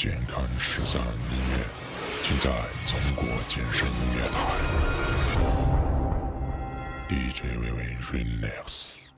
健康十三音乐，尽在中国健身音乐台。DJ 微微 Relax。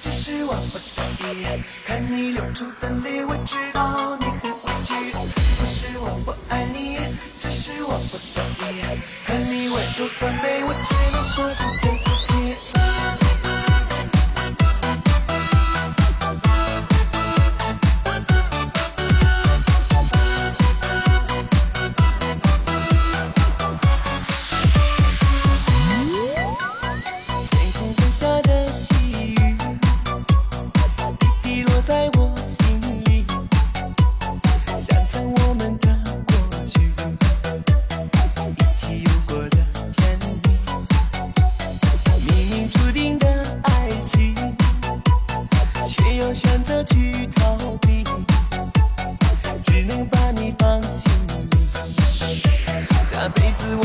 只是我不得已，看你流出的泪，我知道你很委屈，不是我不爱你，只是我不得已，看你温柔的背，我只能说对不起。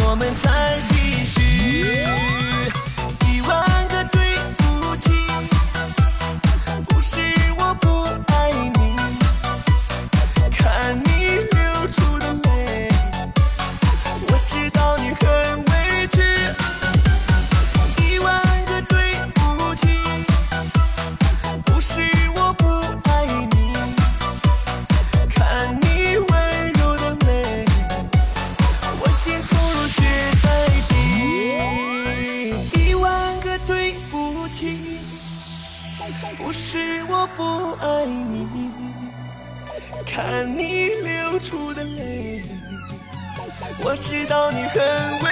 我们在不爱你，看你流出的泪，我知道你很。委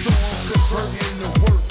So converting the work.